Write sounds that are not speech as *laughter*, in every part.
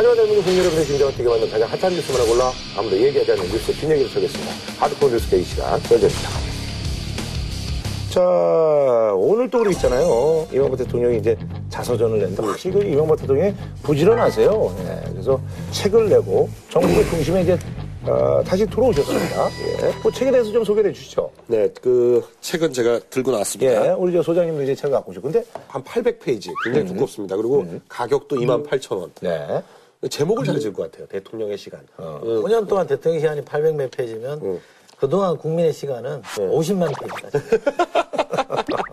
하지만 대한민국 국민 여러분의 심장을 뛰게 만든 가장 핫한 뉴스만을 골라 아무도 얘기하지 않는 뉴스 뒷얘기를 쓰겠습니다. 하드코어 뉴스 데이 시간 열전입니다. 자, 오늘 또 우리 있잖아요. 이명박 대통령이 이제 자서전을 낸다. 확실히 그 이명박 대통령이 부지런하세요. 예, 그래서 책을 내고 정부의 중심에 이제 어, 다시 들어오셨습니다. 예, 그 책에 대해서 좀 소개해 주시죠. 네, 그 책은 제가 들고 나왔습니다. 예, 우리 저 소장님도 이제 책을 갖고 오셨고. 근데, 한 800페이지, 굉장히 두껍습니다. 그리고 가격도 28,000원. 네. 제목을 잘 지을 것 같아요. 대통령의 시간. 어. 그 5년 동안 대통령 시간이 800몇 페이지면 그동안 국민의 시간은 50만 페이지다.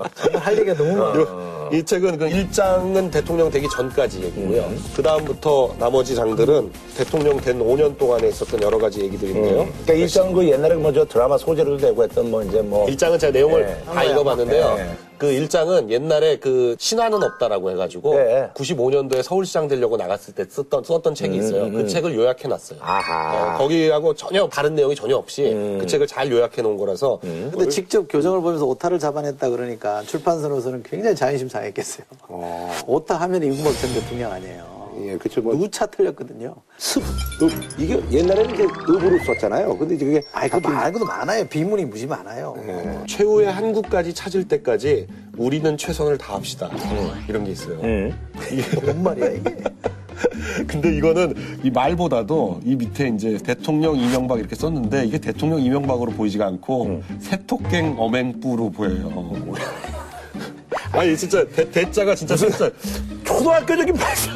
*laughs* 정말 할 얘기가 너무 많아요. 이 책은 그 1장은 대통령 되기 전까지 얘기고요. 그 다음부터 나머지 장들은 대통령 된 5년 동안에 있었던 여러 가지 얘기들인데요. 그러니까 일장 그 옛날에 뭐저 드라마 소재로도 되고 했던 뭐 이제 뭐. 1장은 제가 내용을 네. 다 읽어봤는데요. 네. 그 1장은 옛날에 그 신화는 없다라고 해가지고 네. 95년도에 서울시장 되려고 나갔을 때 썼던, 썼던 책이 있어요. 그 책을 요약해 놨어요. 음, 아하. 음. 어, 거기하고 전혀 다른 내용이 전혀 없이 그 책을 잘 요약해 놓은 거라서 근데 직접 교정을 보면서 오타를 잡아냈다 그러니까 출판사로서는 굉장히 자존심 상했겠어요. 오타 하면 이명박 전 대통령 아니에요. 예, 그쵸. 뭐. 누차 틀렸거든요. 습, 읍. 이게 옛날에는 이제 읍으로 썼잖아요. 근데 이제 그게. 아이, 그 말고도 많아요. 비문이 무지 많아요. 최후의 한국까지 찾을 때까지 우리는 최선을 다합시다. 이런 게 있어요. *laughs* 뭔 말이야, 이게. *laughs* 근데 이거는 이 말보다도 이 밑에 이제 대통령 이명박 이렇게 썼는데 이게 대통령 이명박으로 보이지가 않고 새토갱 어맹뿌로 보여요. *laughs* 아니 진짜 대, 대자가 진짜 진짜 초등학교적인 말씀.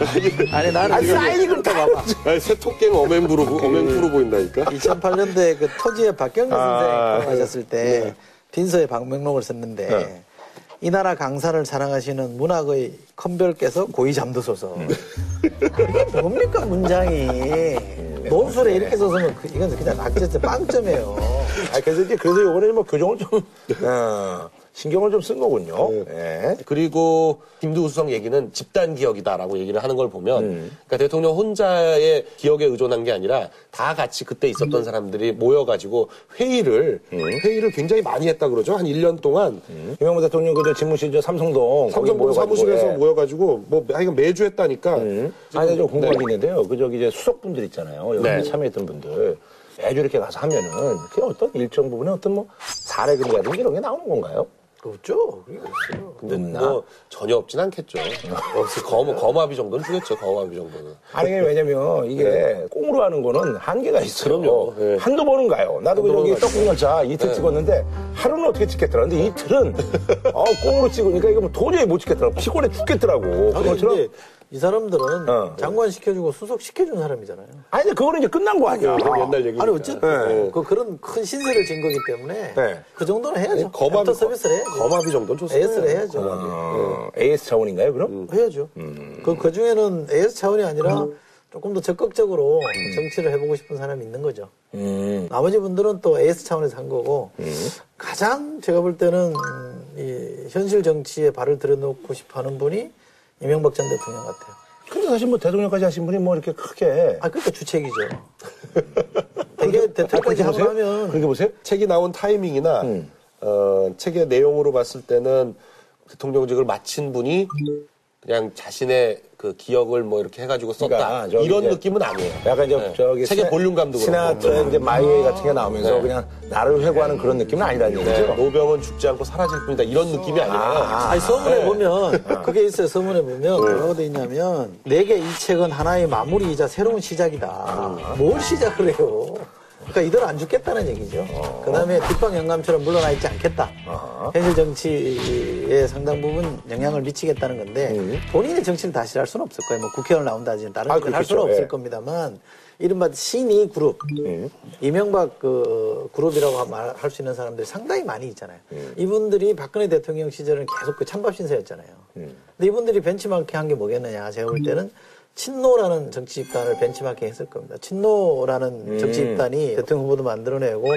아니, 나는 아니, 지금 사이닝을 다 봐봐. 아니 새토갱 어맹뿌로 보- 어맹뿌로 보인다니까. 2008년도에 그 토지의 박경래 아, 선생이 돌아가셨을 때 빈서에 방명록을 썼는데 네. 이 나라 강사를 사랑하시는 문학의 컨별께서 고이 잠드소서. 뭡니까 문장이 논술에 이렇게 써서는 그- 이건 그냥 낙제제 빵점이에요. 아, 그래서 이제, 그래서 이번에는 뭐 교정을 좀, *laughs* 어, 신경을 좀 쓴 거군요. 예. 그리고 김두수성 얘기는 집단 기억이다라고 얘기를 하는 걸 보면 그러니까 대통령 혼자의 기억에 의존한 게 아니라 다 같이 그때 있었던 사람들이 모여가지고 회의를 회의를 굉장히 많이 했다 그러죠 한 1년 동안 이명박 대통령 그저 집무실 저 삼성동. 삼성동 사무실에서 예. 모여가지고 뭐 하여간 매주 했다니까 아니, 좀 궁금한 게 있는데요. 그 저기 이제 수석분들 있잖아요. 여기 네. 참여했던 분들. 매주 이렇게 가서 하면은 그 어떤 일정 부분에 어떤 뭐 사례 금이라든지 이런 게 나오는 건가요? 없죠. 그게 없어요. 근데 없나? 뭐 전혀 없진 않겠죠 검 검압이 정도는 주겠죠 검압이 정도는 아니, 왜냐면 이게 꽁으로 하는 거는 한계가 있어요. 그럼요. 예. 한두 번은 가요. 나도 가죠. 떡국열차 이틀 찍었는데 하루는 어떻게 찍겠더라. 근데 이틀은 *laughs* 어, 꽁으로 찍으니까 이거 뭐 도저히 못 찍겠더라고. 피곤해 죽겠더라고. 아니, 그것처럼 근데 이 사람들은 어. 장관 시켜주고 수석 시켜준 사람이잖아요. 아니, 근데 그거는 이제 끝난 거 아니야. 옛날 얘기니까 아니 어쨌든 네. 그 그런 큰 신세를 진 거기 때문에 네. 그 정도는 해야죠. 애프터 서비스를 해야죠. 검압이 정도는 좋습니다 AS를 해야죠. 어, AS 차원인가요, 그럼? 해야죠. 그, 그 중에는 AS 차원이 아니라 조금 더 적극적으로 정치를 해보고 싶은 사람이 있는 거죠. 음. 나머지 분들은 또 AS 차원에서 한 거고 가장 제가 볼 때는 음, 이 현실 정치에 발을 들여놓고 싶어 하는 분이 이명박 전 대통령 같아요. 근데 사실 뭐 대통령까지 하신 분이 뭐 이렇게 크게. 아, 그러니까 주책이죠. 되게 대통령까지 그렇게 하고? 나면 그렇게 보세요? 책이 나온 타이밍이나 어, 책의 내용으로 봤을 때는 대통령직을 마친 분이 그냥 자신의 그 기억을 뭐 이렇게 해가지고 썼다 그러니까 이런 이제 느낌은 아니에요. 약간 이제 네. 저기 책의 시나- 볼륨감도 시나트라의 이제 마이웨이 같은 게 나오면서 네. 그냥 나를 회고하는 그런 느낌은 아니라는 네, 얘기죠. 노병은 죽지 않고 사라질 뿐이다 이런 느낌이 아니라요. 아니, 서문에 네. 보면, 그게 있어요. 서문에 보면, 뭐라고 돼 있냐면, 내게 이 책은 하나의 마무리이자 새로운 시작이다. 뭘 시작을 해요? 그러니까 이대로 안 죽겠다는 얘기죠. 그 다음에 뒷방 영감처럼 물러나 있지 않겠다. 현실 정치에 상당 부분 영향을 미치겠다는 건데, 본인의 정치를 다시 할 수는 없을 거예요. 뭐 국회의원 나온다든지 다른 아, 일을 할 그렇겠죠. 수는 없을 예. 겁니다만, 이른바 신이 그룹, 이명박 그 그룹이라고 말할수 있는 사람들이 상당히 많이 있잖아요. 이분들이 박근혜 대통령 시절은 계속 그 찬밥 신세였잖아요. 근데 이분들이 벤치마킹 한 게 뭐겠느냐? 제가 볼 때는 친노라는 정치 집단을 벤치마킹 했을 겁니다. 친노라는 정치 집단이 대통령 후보도 만들어내고 뭐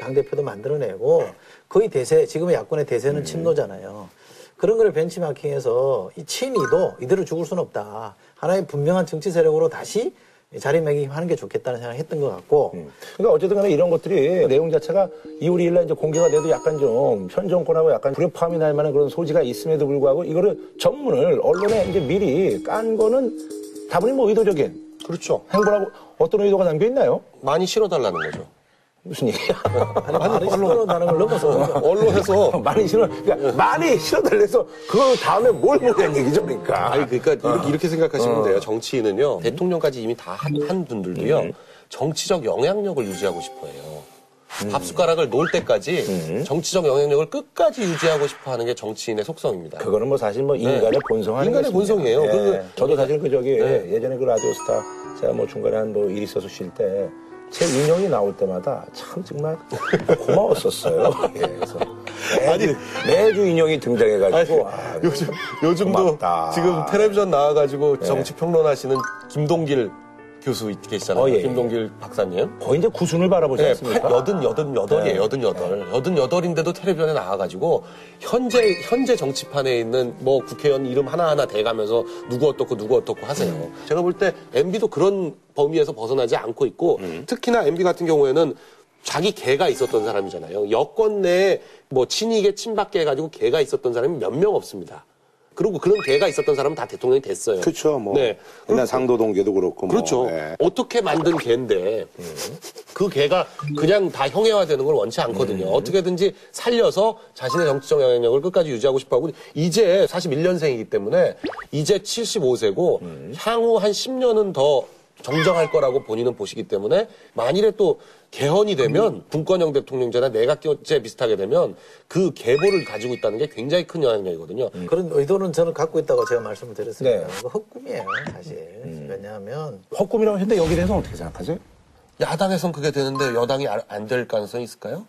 당대표도 만들어내고 거의 대세, 지금의 야권의 대세는 친노잖아요. 그런 거를 벤치마킹해서 이 친이도 이대로 죽을 수는 없다. 하나의 분명한 정치 세력으로 다시 자리매김하는 게 좋겠다는 생각을 했던 것 같고 그러니까 어쨌든 간에 이런 것들이 내용 자체가 2월 2일 날 이제 공개가 돼도 약간 좀 현 정권하고 약간 불협화음이 날 만한 그런 소지가 있음에도 불구하고 이거를 전문을 언론에 이제 미리 깐 거는 다분히 뭐 의도적인 그렇죠. 행보라고 어떤 의도가 담겨 있나요? 많이 실어달라는 거죠. 무슨 얘기야? *laughs* 아니, 많이 싫어하는 걸 넘어서 언론에서 많이 싫어. 그러니까 많이 싫어달래서 그 다음에 뭘 보냐는 얘기죠, 그러니까. 아니 그러니까 이렇게, 이렇게 생각하시면 돼요. 정치인은요 대통령까지 이미 다 한 분들도요 정치적 영향력을 유지하고 싶어해요. 밥 숟가락을 놓을 때까지 정치적 영향력을 끝까지 유지하고 싶어 하는 게 정치인의 속성입니다. 그거는 뭐 사실 뭐 인간의 본성 아니겠습니까? 인간의 본성이에요. 예. 그리고- 저도 사실 그 저기 네. 예전에 그 라디오스타 제가 뭐 중간에 한 뭐 일 있어서 쉴 때 제 인형이 나올 때마다 참 정말 고마웠었어요. *laughs* 예, 그래서 매주, 매주 인형이 등장해가지고 아, 요즘 요즘도 고맙다. 지금 텔레비전 나와가지고 정치 평론하시는 김동길 교수 계시잖아요. 어, 예, 예. 김동길 박사님. 거의 이제 구순을 바라보지 네, 않습니까? 여든 여든 여덟이에요. 여든 여덟. 여든 여덟인데도 텔레비전에 나와가지고 현재 현재 정치판에 있는 뭐 국회의원 이름 하나 하나 대가면서 누구 어떻고 누구 어떻고 하세요. 제가 볼 때 MB도 그런 범위에서 벗어나지 않고 있고 특히나 MB 같은 경우에는 자기 개가 있었던 사람이잖아요. 여권 내에 뭐 친이계 친박계 해가지고 개가 있었던 사람이 몇 명 없습니다. 그리고 그런 개가 있었던 사람은 다 대통령이 됐어요. 그렇죠. 뭐 네. 옛날 상도동계도 그렇고 그렇죠. 뭐, 예. 어떻게 만든 개인데 그 개가 그냥 다 형해화되는 걸 원치 않거든요. 어떻게든지 살려서 자신의 정치적 영향력을 끝까지 유지하고 싶어하고 이제 41년생이기 때문에 이제 75세고 향후 한 10년은 더 정정할 거라고 본인은 보시기 때문에 만일에 또 개헌이 되면 군권형 대통령제나 내각제 비슷하게 되면 그 계보를 가지고 있다는 게 굉장히 큰 영향력이거든요. 그런 의도는 저는 갖고 있다고 제가 말씀을 드렸습니다. 네. 헛꿈이에요, 사실. 왜냐하면 헛꿈이라고 했는데 여기에 대해서 어떻게 생각하세요? 야당에선 그게 되는데 여당이 안 될 가능성이 있을까요?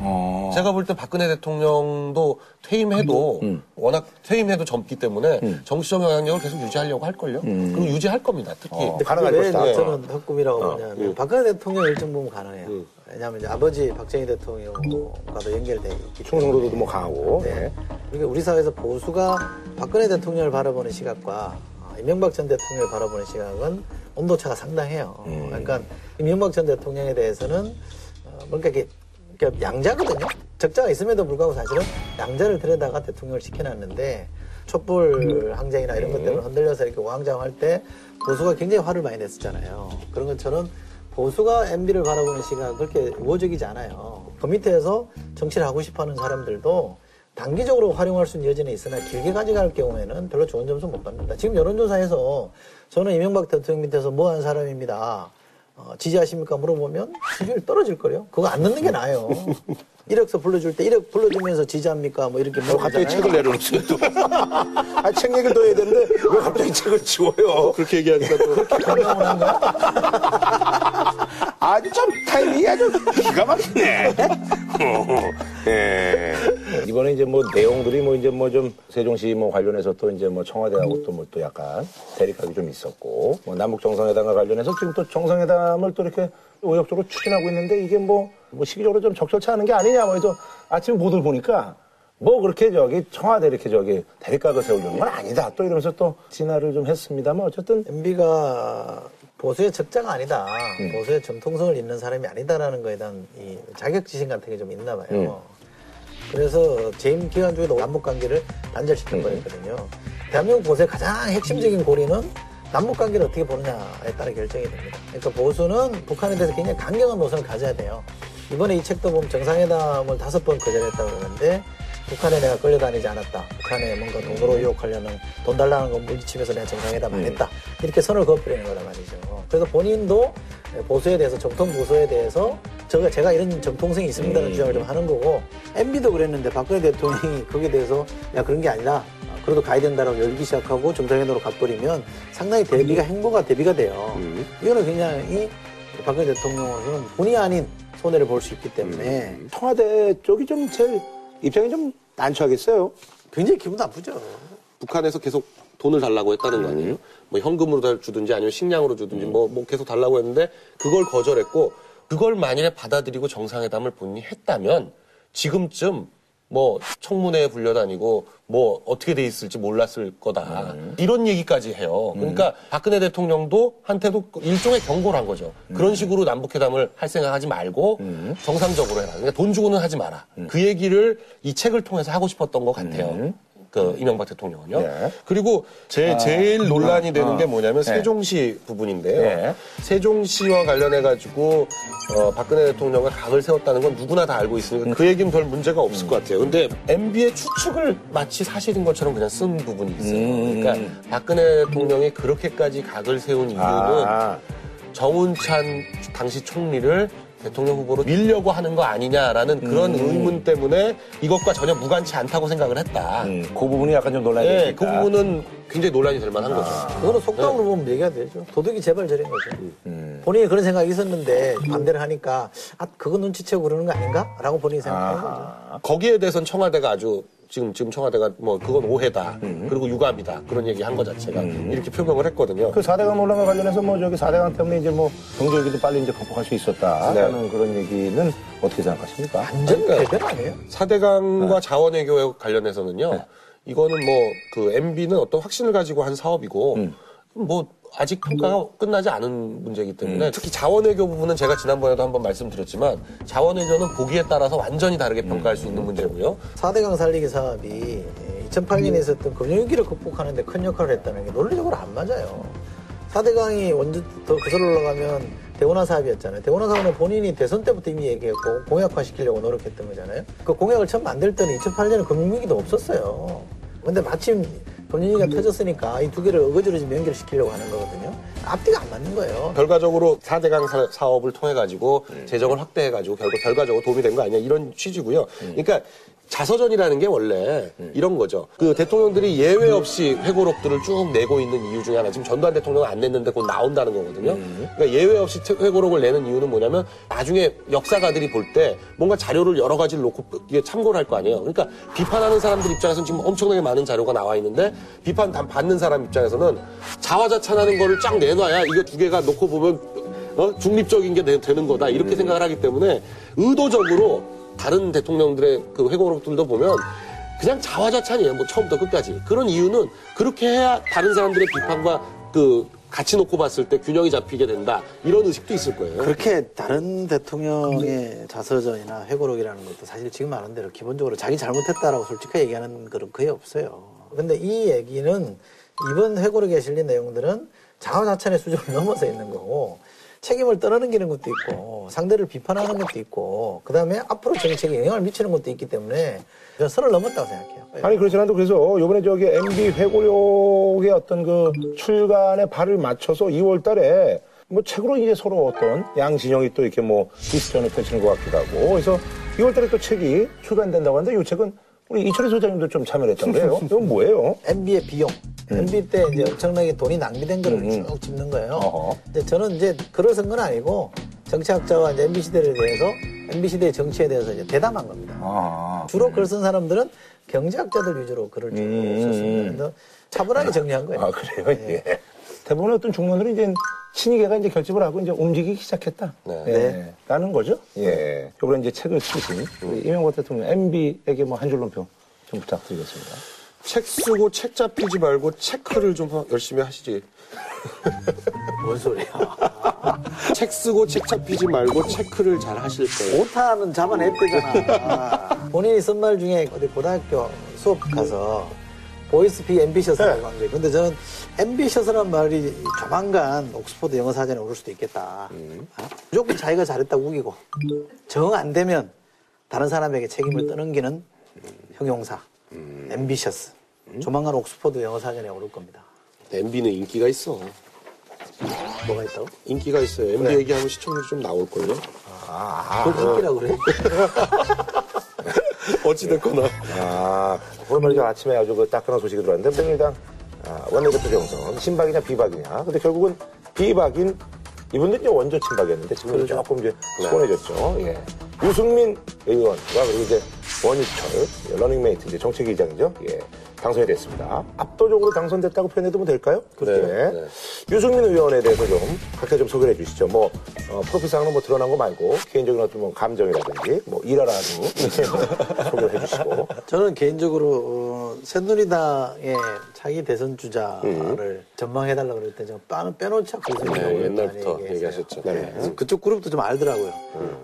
어. 제가 볼 때 박근혜 대통령도 퇴임해도 음. 워낙 퇴임해도 젊기 때문에 정치적 영향력을 계속 유지하려고 할 걸요. 그리고 유지할 겁니다. 특히. 음. 어. 근데 가능할 것이다. 저는 헛꿈이라고 보냐면 박근혜 대통령 일정 부분 가능해요. 왜냐하면 이제 아버지 박정희 대통령과도 연결돼 있기 때문에. 충성도도 뭐 강하고. 네. 그러니까 우리 사회에서 보수가 박근혜 대통령을 바라보는 시각과 어, 이명박 전 대통령을 바라보는 시각은 온도차가 상당해요. 그러니까 이명박 전 대통령에 대해서는 어, 뭔가 이렇게, 이렇게 양자거든요. 적자가 있음에도 불구하고 사실은 양자를 들여다가 대통령을 시켜놨는데 촛불 항쟁이나 이런 것 때문에 흔들려서 이렇게 우왕좌왕할 때 보수가 굉장히 화를 많이 냈었잖아요. 그런 것처럼 보수가 MB를 바라보는 시각은 그렇게 우호적이지 않아요. 그 밑에서 정치를 하고 싶어 하는 사람들도 단기적으로 활용할 수 있는 여지는 있으나 길게 가져갈 경우에는 별로 좋은 점수 못 받는다. 지금 여론조사에서 저는 이명박 대통령 밑에서 뭐한 사람입니다. 어, 지지하십니까? 물어보면 지지율 떨어질 거예요. 그거 안 넣는 게 나아요. *laughs* 1억서 불러줄 때 1억 불러주면서 지지합니까? 뭐 이렇게 뭐 갑자기. 책을 내려놓으세요, 또. *laughs* 아, 책 얘기를 더 해야 되는데 왜 갑자기 책을 지워요? 그렇게 얘기하니까 또 건강을 한 거야? 아주 참 타이밍이 아주 기가 막히네. 예. 이번에 이제 뭐 내용들이 뭐 이제 뭐 좀 세종시 뭐 관련해서 또 이제 뭐 청와대하고 또 뭐 또 약간 대립각이 좀 있었고 뭐 남북 정상회담과 관련해서 지금 또 정상회담을 또 이렇게 의욕적으로 추진하고 있는데 이게 뭐, 뭐 시기적으로 좀 적절치 않은 게 아니냐 뭐 해서 아침 보도를 보니까 뭐 그렇게 저기 청와대 이렇게 저기 대립각을 세우려는 건 아니다 또 이러면서 또 진화를 좀 했습니다만 어쨌든 MB가 보수의 적자가 아니다. 보수의 정통성을 잇는 사람이 아니다라는 거에 대한 이 자격지심 같은 게 좀 있나 봐요. 그래서 재임 기간 중에도 남북 관계를 단절시켜버렸거든요. 대한민국 보수의 가장 핵심적인 고리는 남북 관계를 어떻게 보느냐에 따라 결정이 됩니다. 그러니까 보수는 북한에 대해서 굉장히 강경한 노선을 가져야 돼요. 이번에 이 책도 보면 정상회담을 다섯 번 거절했다고 그러는데 북한에 내가 끌려다니지 않았다. 북한에 뭔가 돈으로 유혹하려는 돈 달라는 거 물리치면서 내가 정상회담 안 했다. 이렇게 선을 그어버리는 거란 말이죠. 그래서 본인도 보수에 대해서 정통 보수에 대해서 제가 제가 이런 정통성이 있습니다라는 주장을 좀 하는 거고 MB도 그랬는데 박근혜 대통령이 거기에 대해서 야 그런 게 아니다. 그래도 가야 된다라고 열기 시작하고 정상회담으로 가버리면 상당히 대비가 행보가 대비가 돼요. 이거는 굉장히 박근혜 대통령으로서는 본의 아닌 손해를 볼 수 있기 때문에 청와대 쪽이 좀 제일 입장이 좀 난처하겠어요. 굉장히 기분 나쁘죠. 북한에서 계속 돈을 달라고 했다는 거 아니에요? 뭐 현금으로 달- 주든지 아니면 식량으로 주든지 뭐, 뭐 계속 달라고 했는데 그걸 거절했고 그걸 만일에 받아들이고 정상회담을 본인이 했다면 지금쯤 뭐 청문회에 불려다니고 뭐 어떻게 돼 있을지 몰랐을 거다 이런 얘기까지 해요. 그러니까 박근혜 대통령도 한테도 일종의 경고를 한 거죠. 그런 식으로 남북회담을 할 생각하지 말고 정상적으로 해라. 그러니까 돈 주고는 하지 마라. 그 얘기를 이 책을 통해서 하고 싶었던 것 같아요. 그 이명박 대통령은요. 네. 그리고 제 제일 논란이 되는 게 뭐냐면 네. 세종시 부분인데요. 네. 세종시와 관련해 가지고 어, 박근혜 대통령을 각을 세웠다는 건 누구나 다 알고 있으니까 그 얘기는 별 문제가 없을 것 같아요. 근데 MB의 추측을 마치 사실인 것처럼 그냥 쓴 부분이 있어요. 음. 그러니까 박근혜 대통령이 그렇게까지 각을 세운 이유는 아, 정운찬 당시 총리를 대통령 후보로 밀려고 하는 거 아니냐라는 그런 의문 때문에 이것과 전혀 무관치 않다고 생각을 했다. 음, 그 부분이 약간 좀 논란이 네, 됐다. 그 부분은 굉장히 논란이 될 만한 거죠. 그거는 속담으로 보면 얘기가 되죠. 도둑이 제발 저린 거죠. 본인이 그런 생각이 있었는데 반대를 하니까 아 그거 눈치채고 그러는 거 아닌가? 라고 본인이 생각하는 거죠. 거기에 대해서는 청와대가 아주 지금 지금 청와대가 뭐 그건 오해다 그리고 유감이다 그런 얘기 한 거 자체가 이렇게 표명을 했거든요. 그 4대강 논란과 관련해서 뭐 저기 4대강 때문에 이제 뭐 경제위기도 빨리 이제 극복할 수 있었다라는 그런 얘기는 어떻게 생각하십니까? 완전 대변 아니에요? 사대강과 자원외교에 관련해서는요. 이거는 뭐 그 MB는 어떤 확신을 가지고 한 사업이고 뭐 아직 평가가 끝나지 않은 문제이기 때문에 특히 자원외교 부분은 제가 지난번에도 한번 말씀드렸지만 자원외교는 보기에 따라서 완전히 다르게 평가할 수 있는 문제고요. 4대강 살리기 사업이 2008년에 있었던 금융위기를 극복하는 데 큰 역할을 했다는 게 논리적으로 안 맞아요. 4대강이 먼저 더 거슬러 올라가면 대원화 사업이었잖아요. 대원화 사업은 본인이 대선 때부터 이미 얘기했고 공약화 시키려고 노력했던 거잖아요. 그 공약을 처음 만들 때는 2008년에 금융위기도 없었어요. 근데 마침 금융위기가 터졌으니까 이 두 개를 어거지로 지금 연결시키려고 하는 거거든요. 앞뒤가 안 맞는 거예요. 결과적으로 4대강 사- 사업을 통해 가지고 재정을 확대해 가지고 결국 결과적으로 도움이 된 거 아니냐 이런 취지고요. 그러니까 자서전이라는 게 원래 이런 거죠. 그 대통령들이 예외 없이 회고록들을 쭉 내고 있는 이유 중에 하나 지금 전두환 대통령은 안 냈는데 곧 나온다는 거거든요. 그러니까 예외 없이 태- 회고록을 내는 이유는 뭐냐면 나중에 역사가들이 볼 때 뭔가 자료를 여러 가지를 놓고 이게 참고를 할 거 아니에요. 그러니까 비판하는 사람들 입장에서는 지금 엄청나게 많은 자료가 나와 있는데 비판 단 받는 사람 입장에서는 자화자찬하는 거를 쫙 내놔야 이거 두 개가 놓고 보면 어? 중립적인 게 되- 되는 거다 이렇게 생각을 하기 때문에 의도적으로 다른 대통령들의 그 회고록들도 보면 그냥 자화자찬이에요. 뭐 처음부터 끝까지. 그런 이유는 그렇게 해야 다른 사람들의 비판과 그 같이 놓고 봤을 때 균형이 잡히게 된다. 이런 의식도 있을 거예요. 그렇게 다른 대통령의 자서전이나 회고록이라는 것도 사실 지금 말한 대로 기본적으로 자기 잘못했다라고 솔직하게 얘기하는 그런 거의 없어요. 근데 이 얘기는 이번 회고록에 실린 내용들은 자화자찬의 수준을 넘어서 있는 거고 책임을 떠넘기는 것도 있고 상대를 비판하는 것도 있고 그다음에 앞으로 정책에 영향을 미치는 것도 있기 때문에 저는 선을 넘었다고 생각해요. 아니 그렇지 않아도 그래서 요번에 저기 MB 회고록의 어떤 그 출간에 발을 맞춰서 2월 달에 뭐 책으로 이제 서로 어떤 양 진영이 또 이렇게 뭐 디스전을 펼치는 것 같기도 하고 그래서 2월 달에 또 책이 출간된다고 하는데 이 책은 우리 이철희 소장님도 좀 참여를 했던 거예요. *laughs* 이건 뭐예요? MB의 비용. MB 때 이제 엄청나게 돈이 낭비된 거를 음. 쭉 짚는 거예요. 어허. 이제 저는 이제 글을 쓴건 아니고 정치학자와 이제 MB 시대에 대해서 MB 시대의 정치에 대해서 이제 대담한 겁니다. 아, 주로 글쓴 사람들은 경제학자들 위주로 글을 쭉 썼습니다. 그래서 차분하게 정리한 거예요. 아 그래요? 예. 대부분의 어떤 중론들은 이제 친이계가 이제 결집을 하고 이제 움직이기 시작했다. 네. 예. 라는 거죠. 예. 요번에 이제 책을 쓰신 우리 이명박 대통령 MB에게 뭐 한 줄 논평 좀 부탁드리겠습니다. 책 쓰고 책 잡히지 말고 체크를 좀 하- 열심히 하시지. *laughs* 뭔 소리야. *laughs* 책 쓰고 책 잡히지 말고 체크를 잘 하실 거예요. 오타는 잡아냈대잖아. 본인이 쓴 말 중에 어디 고등학교 수업 가서 Boys be ambitious라고 한 거예요. 근데 저는 ambitious란 말이 조만간 옥스퍼드 영어 사전에 오를 수도 있겠다. 어? 무조건 자기가 잘했다고 우기고 정 안 되면 다른 사람에게 책임을 떠넘기는 형용사 앰비셔스. 조만간 옥스퍼드 영어 사전에 오를 겁니다. MB는 인기가 있어. 뭐가 있다고? 인기가 있어요. MB 얘기하면 시청률이 좀 나올걸요? 그걸 인기라고 그래? *laughs* 어찌됐거나. 아, 오늘 말이죠. 아침에 아주 그 따끈한 소식이 들어왔는데, 새누리당 아, 원내대표 경선, 신박이냐 비박이냐. 근데 결국은 비박인 이분들 이제 원조 친박이었는데 지금 조금 이제 소원해졌죠. 예. 유승민 의원과 그리고 이제 원유철 러닝메이트 이제 정책위의장이죠. 예. 당선이 됐습니다. 압도적으로 당선됐다고 표현해도 뭐 될까요? 그래요. 예. 네. 유승민 의원에 대해서 좀 각자 좀 소개해 주시죠. 뭐 어, 프로필상으로 뭐 드러난 거 말고 개인적인 어떤 뭐 감정이라든지 뭐 일화라도 *laughs* 소개를 해주시고. 저는 개인적으로 어, 새누리당의 차기 대선 주자를 전망해달라고 그럴 때 제가 빠는 빼놓자 그래서 네, 옛날부터 얘기하셨죠. 네. 그래서 그쪽 그룹도 좀 알더라고요.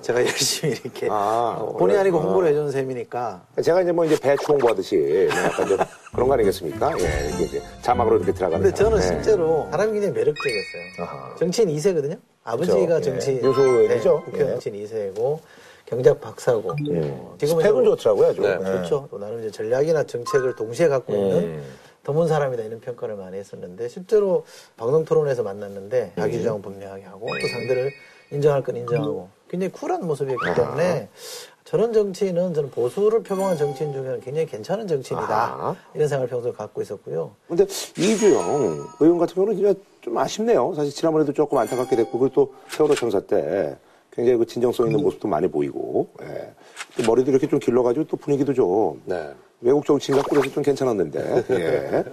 제가 *laughs* 열심히 이렇게 아, 어, 본의 원래- 아니고 홍보를 해주는 셈이니까 제가 이제 뭐 이제 배추 홍보하듯이 뭐 약간 좀 *laughs* 그런 거 아니겠습니까? 예, 이게 이제 자막으로 이렇게 들어가는. 근데 저는 사람. 예. 실제로 사람이 굉장히 매력적이었어요. 아하. 정치인 2세거든요. 아버지가 그렇죠. 정치인. 예. 유소연이죠. 네, 예. 정치인 2세고 경작 박사고. 어, 지금은 스펙은 좋더라고요, 아주. 네. 예. 좋죠. 또 나름 이제 전략이나 정책을 동시에 갖고 있는 드문 사람이다 이런 평가를 많이 했었는데 실제로 방송 토론에서 만났는데 자기 주장은 분명하게 하고 또 상대를 인정할 건 인정하고 굉장히 쿨한 모습이었기 때문에 저런 정치인은 저는 보수를 표방한 정치인 중에는 굉장히 괜찮은 정치인이다 아하. 이런 생각을 평소에 갖고 있었고요. 근데 이주영 의원 같은 경우는 진짜 좀 아쉽네요. 사실 지난번에도 조금 안타깝게 됐고 그리고 또 세월호 참사 때 굉장히 그 진정성 있는 모습도 많이 보이고 예. 또 머리도 이렇게 좀 길러가지고 또 분위기도 좀 네. 외국 정치인과 그래서 좀 괜찮았는데 *laughs* 예.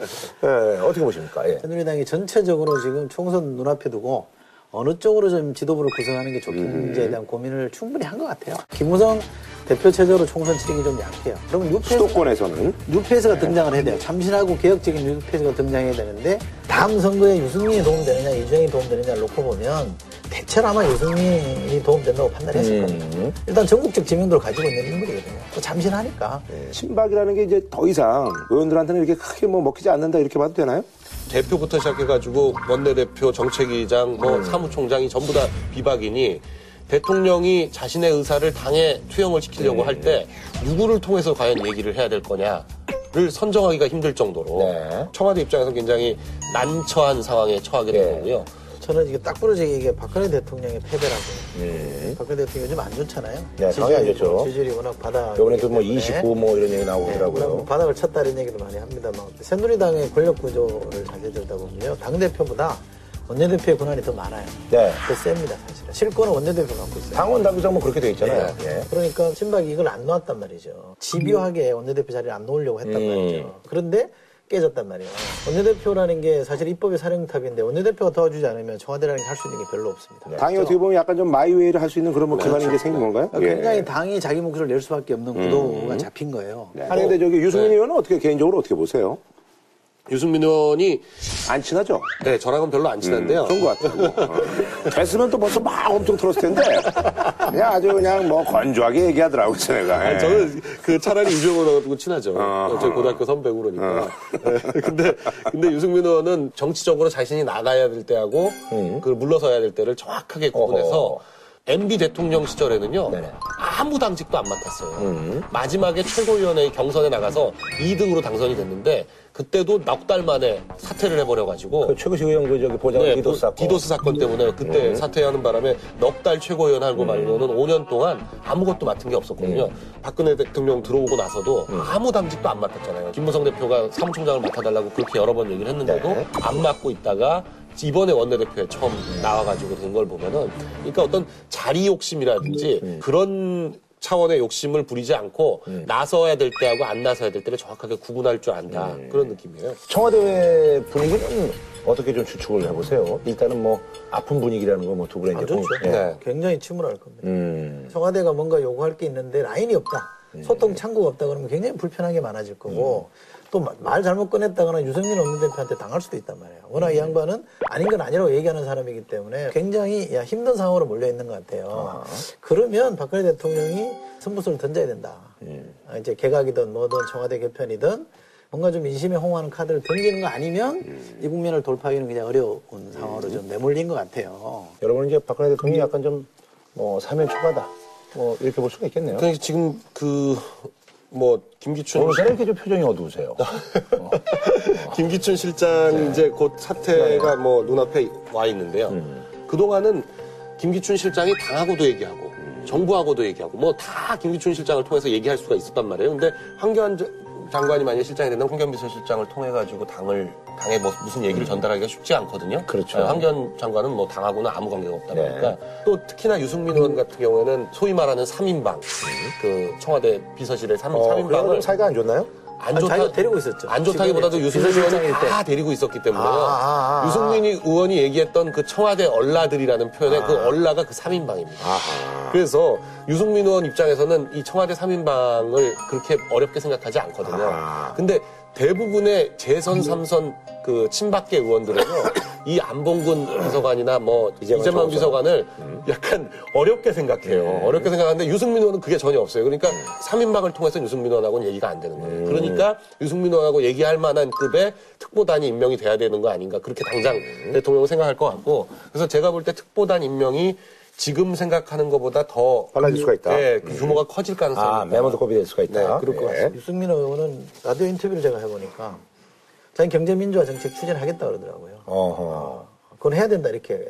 예, 어떻게 보십니까? 예. 새누리당이 전체적으로 지금 총선 눈앞에 두고 어느 쪽으로 좀 지도부를 구성하는 게 좋겠는지에 대한 고민을 충분히 한 것 같아요. 김무성 대표 체제로 총선 치르기 좀 약해요. 그러면 new face, 수도권에서는 new face가 등장을 해야 돼요. 참신하고 개혁적인 new face가 등장해야 되는데 다음 선거에 유승민이 도움되느냐 이주영이 도움되느냐를 놓고 보면 대체로 아마 유승민이 도움된다고 판단했을 겁니다. 일단 전국적 지명도를 가지고 있는 인물이거든요. 또 참신하니까. 친박이라는 게 이제 더 이상 의원들한테는 이렇게 크게 뭐 먹히지 않는다 이렇게 봐도 되나요? 대표부터 시작해가지고 원내대표, 정책위장, 뭐 사무총장이 전부 다 비박이니 대통령이 자신의 의사를 당에 투영을 시키려고 할 때 누구를 통해서 과연 얘기를 해야 될 거냐를 선정하기가 힘들 정도로 네. 청와대 입장에서 굉장히 난처한 상황에 처하게 된 네. 거고요. 저는 이게 딱 부러지게 이게 박근혜 대통령의 패배라고. 박근혜 대통령이 좀안 좋잖아요. 네, 상당히 안 좋죠. 지지율이 워낙 바닥. 이번에도 뭐 29 뭐 이런 얘기 나오고 네. 워낙 바닥을 쳤다 이런 얘기를 많이 합니다만 새누리당의 권력 구조를 자세히 들여다보면요. 당대표보다 원내대표의 권한이 더 많아요. 네. 더 셉니다, 사실은. 실권은 원내대표가 갖고 있어요. 당원 당규상 뭐 그렇게 돼 있잖아요. 네. 예. 그러니까 친박이 이걸 안 놓았단 말이죠. 집요하게 원내대표 자리를 안 놓으려고 했단 음. 말이죠. 그런데 깨졌단 말이에요. 원내대표라는 게 사실 입법의 사령탑인데 원내대표가 도와주지 않으면 청와대라는 게 할 수 있는 게 별로 없습니다. 당이 어떻게 보면 약간 좀 마이웨이를 할 수 있는 그런 뭐 기반인 게 생긴 건가요? 그러니까 예. 굉장히 당이 자기 몫을 낼 수밖에 없는 구도가 잡힌 거예요. 네. 아니 근데 저기 유승민 의원은 어떻게 개인적으로 어떻게 보세요? 유승민 의원이 안 친하죠? 네, 저랑은 별로 안 친한데요. 그런 것 같아요. 어. 됐으면 또 벌써 막 엄청 틀었을 텐데 그냥 아주 그냥 뭐 건조하게 얘기하더라고요, 내가. 아니, 저는 그 차라리 이주영 의원하고 친하죠. 어. 저희 고등학교 선배고 그러니까. 네, *laughs* 근데, 근데 유승민 의원은 정치적으로 자신이 나가야 될 때하고 그 물러서야 될 때를 정확하게 구분해서 어허. MB 대통령 시절에는요. 네네. 아무 당직도 안 맡았어요. 마지막에 최고위원회 경선에 나가서 2등으로 당선이 됐는데 그때도 넉 달 만에 사퇴를 해버려가지고 그 최구식 의원 그 저기 보좌관 네, 디도스 그 사건. 디도스 사건 때문에 그때 사퇴하는 바람에 넉 달 최고위원 하고 말고는 5년 동안 아무것도 맡은 게 없었거든요. 박근혜 대통령 들어오고 나서도 아무 당직도 안 맡았잖아요. 김무성 대표가 사무총장을 맡아달라고 그렇게 여러 번 얘기를 했는데도 네. 안 맡고 있다가 이번에 원내대표에 처음 나와가지고 된 걸 보면은 그러니까 어떤 자리 욕심이라든지 그런 차원의 욕심을 부리지 않고 나서야 될 때하고 안 나서야 될 때를 정확하게 구분할 줄 안다 그런 느낌이에요. 청와대 분위기는 어떻게 좀 추측을 해보세요? 일단은 뭐 아픈 분위기라는 거뭐두 분의 안 이제 예. 네. 굉장히 침울할 겁니다. 음. 청와대가 뭔가 요구할 게 있는데 라인이 없다. 소통 창구가 없다 그러면 굉장히 불편한 게 많아질 거고 또 말 잘못 꺼냈다거나 유승민 원내대표한테 당할 수도 있단 말이에요. 워낙 이 양반은 아닌 건 아니라고 얘기하는 사람이기 때문에 굉장히 야, 힘든 상황으로 몰려 있는 것 같아요. 그러면 박근혜 대통령이 승부수를 던져야 된다. 아, 이제 개각이든 뭐든 청와대 개편이든 뭔가 좀 민심에 홍하는 카드를 던지는 거 아니면 이 국면을 돌파하기는 굉장히 어려운 상황으로 좀 내몰린 것 같아요. 여러분은 이제 박근혜 대통령이 약간 좀뭐 사면 초과다. 뭐 이렇게 볼 수가 있겠네요. 그러니까 지금 그 뭐 김기춘 오늘따라 이렇게 좀 표정이 어두우세요. *laughs* 김기춘 실장 이제 곧 사태가 뭐 눈앞에 와 있는데요. 그동안은 김기춘 실장이 당하고도 얘기하고 정부하고도 얘기하고 뭐 다 김기춘 실장을 통해서 얘기할 수가 있었단 말이에요. 근데 황교안 자- 장관이 만약 실장이 된다면 황교안 비서실장을 통해 가지고 당을 당에 뭐 무슨 얘기를 전달하기가 쉽지 않거든요. 그렇죠. 네, 황교안 장관은 뭐 당하고는 아무 관계가 없다 네. 보니까 또 특히나 유승민 의원 같은 경우에는 소위 말하는 3인방 그 청와대 비서실의 3, 어, 인방 그래도 을 사이가 안 좋나요? 안 좋다 자기가 데리고 있었죠. 안 좋다기보다도 유승민 의원이. 다 데리고 있었기 때문에 아, 아, 아, 유승민 의원이 얘기했던 그 청와대 얼라들이라는 표현의 그 얼라가 그 3인방입니다. 아하. 그래서 유승민 의원 입장에서는 이 청와대 3인방을 그렇게 어렵게 생각하지 않거든요. 근데 대부분의 재선 삼선 그 친박계 의원들은요 이 안봉근 비서관이나 뭐 이재만. 비서관을 약간 어렵게 생각해요. 어렵게 생각하는데 유승민 의원은 그게 전혀 없어요. 그러니까 삼인방을 통해서 유승민 의원하고는 얘기가 안 되는 거예요. 그러니까 유승민 의원하고 얘기할 만한 급의 특보단이 임명이 돼야 되는 거 아닌가 그렇게 당장 대통령은 생각할 것 같고 그래서 제가 볼 때 특보단 임명이 지금 생각하는 것보다 더 빨라질 수가 있다. 네, 그 규모가 커질 가능성이 아, kop이 될 수가 있다. 네, 그럴 것 같습니다. 유승민 의원은 라디오 인터뷰를 제가 해보니까 자기 경제민주화 정책 추진하겠다 그러더라고요. 어허. 그건 해야 된다 이렇게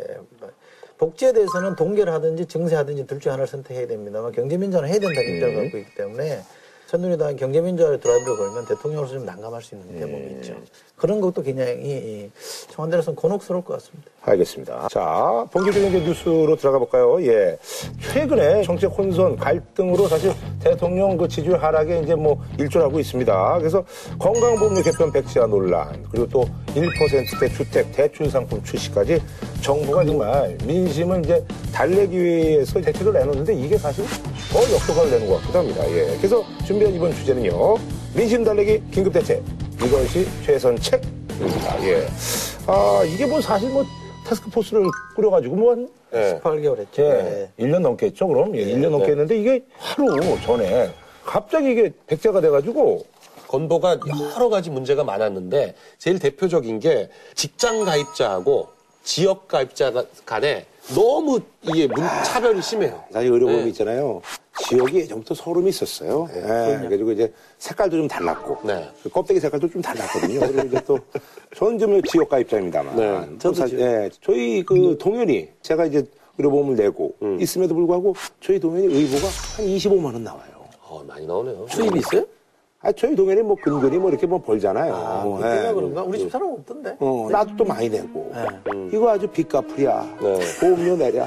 복지에 대해서는 동결 하든지 증세하든지 둘 중 하나를 선택해야 됩니다만 경제민주화는 해야 된다는 입장을 갖고 있기 때문에 새누리당 경제민주화를 드라이브를 걸면 대통령으로서 좀 난감할 수 있는 대목이 있죠. 그런 것도 굉장히 이 청와대로서는 곤혹스러울 것 같습니다. 알겠습니다. 자, 본격적인 뉴스로 들어가 볼까요? 예. 최근에 정책 혼선, 갈등으로 사실 대통령 그 지지율 하락에 이제 뭐 일조하고 있습니다. 그래서 건강보험료 개편 백지화 논란, 그리고 또 1%대 주택 대출 상품 출시까지 정부가 정말 민심을 이제 달래기 위해서 대책을 내놓는데 이게 사실 더 역효과를 내는 것 같기도 합니다. 예. 그래서 준비한 이번 주제는요. 민심 달래기 긴급 대책. 이것이 최선책입니다. 예. 아, 이게 뭐 사실 뭐 타스크포스를 꾸려가지고 뭐 한, 네. 18개월 했죠. 예, 네. 1년 넘겠죠, 그럼? 예, 1년 넘게 했는데 이게 하루 전에 갑자기 이게 백제가 돼가지고 건보가 여러 가지 문제가 많았는데 제일 대표적인 게 직장 가입자하고 지역 가입자 간에 너무 이게 문- 차별이 심해요. 사실 의료보험 네. 있잖아요. 지역이 예전부터 서름이 있었어요. 예, 그래가지고 이제 색깔도 좀 달랐고, 네. 그 껍데기 색깔도 좀 달랐거든요. 그리고 이제 또, 저는 좀 지역 가입자입니다만. 네, 또 사실, 예, 저희 그 동현이, 제가 이제 의료보험을 내고 음. 있음에도 불구하고 저희 동현이 의보가 한 25만 원 나와요. 어, 많이 나오네요. 수입이 있어요? 아, 저희 동현이 뭐 근근히 뭐 이렇게 뭐 벌잖아요. 아, 어, 그때가 예. 그런가? 우리 집 사람 없던데. 어, 나도 또 많이 내고. 네. 이거 아주 빚갚으랴. 네. 보험료 내랴.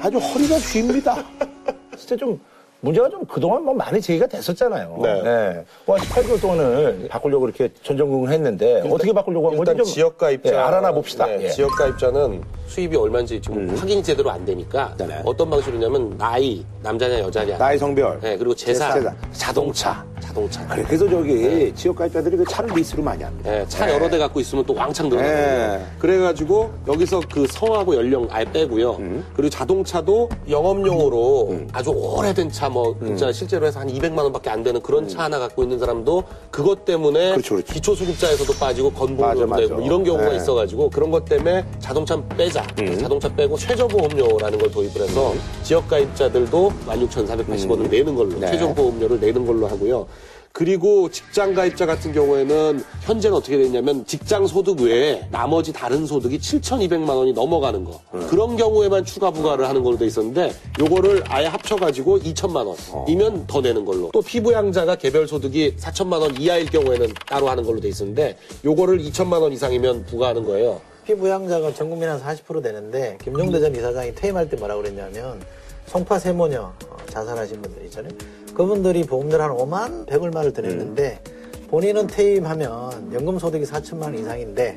아주 허리가 쥡니다. *laughs* 진짜 좀 문제가 좀 그동안 뭐 많이 제기가 됐었잖아요. 네. 예. 뭐 18개월 동안을 바꾸려고 이렇게 전전긍긍 했는데 어떻게 바꾸려고 한 건지 일단 좀 지역 가입자 예, 알아나 봅시다. 네, 예. 지역 가입자는 수입이 얼마인지 지금 확인이 제대로 안 되니까 네. 어떤 방식으로냐면 나이 남자냐 여자냐 나이 성별. 네, 그리고 재산, 재산, 자동차. 자동차 그래, 그래서 저기 지역 가입자들이 그 차를 리스로 많이 합니다. 네, 차 여러 대 갖고 있으면 또 왕창. 네. 그래가지고 여기서 그 성하고 연령 아예 빼고요. 그리고 자동차도 영업용으로 아주 오래된 차뭐 진짜 실제로 해서 한 200만 원밖에 안 되는 그런 차 하나 갖고 있는 사람도 그것 때문에 그렇죠, 그렇죠. 기초 수급자에서도 빠지고 맞아, 건보료도. 되고 뭐 이런 경우가 네. 있어가지고 그런 것 때문에 자동차 빼자. 자동차 빼고 최저보험료라는 걸 도입을 해서 지역가입자들도 16,480원을 내는 걸로 네. 최저보험료를 내는 걸로 하고요. 그리고 직장 가입자 같은 경우에는 현재는 어떻게 되냐면 직장 소득 외에 나머지 다른 소득이 7,200만 원이 넘어가는 거. 그런 경우에만 추가 부과를 하는 걸로 돼 있었는데 요거를 아예 합쳐가지고 2천만 원이면 더 내는 걸로. 또 피부양자가 개별 소득이 4천만 원 이하일 경우에는 따로 하는 걸로 돼 있었는데 요거를 2천만 원 이상이면 부과하는 거예요. 피부양자가 전 국민 한 40% 되는데 김종대 전 이사장이 퇴임할 때 뭐라고 그랬냐면 송파 세모녀 어, 자살하신 분들 있잖아요. 그분들이 보험료를 한 5만 100얼마를 드렸는데 본인은 퇴임하면 연금 소득이 4천만 원 이상인데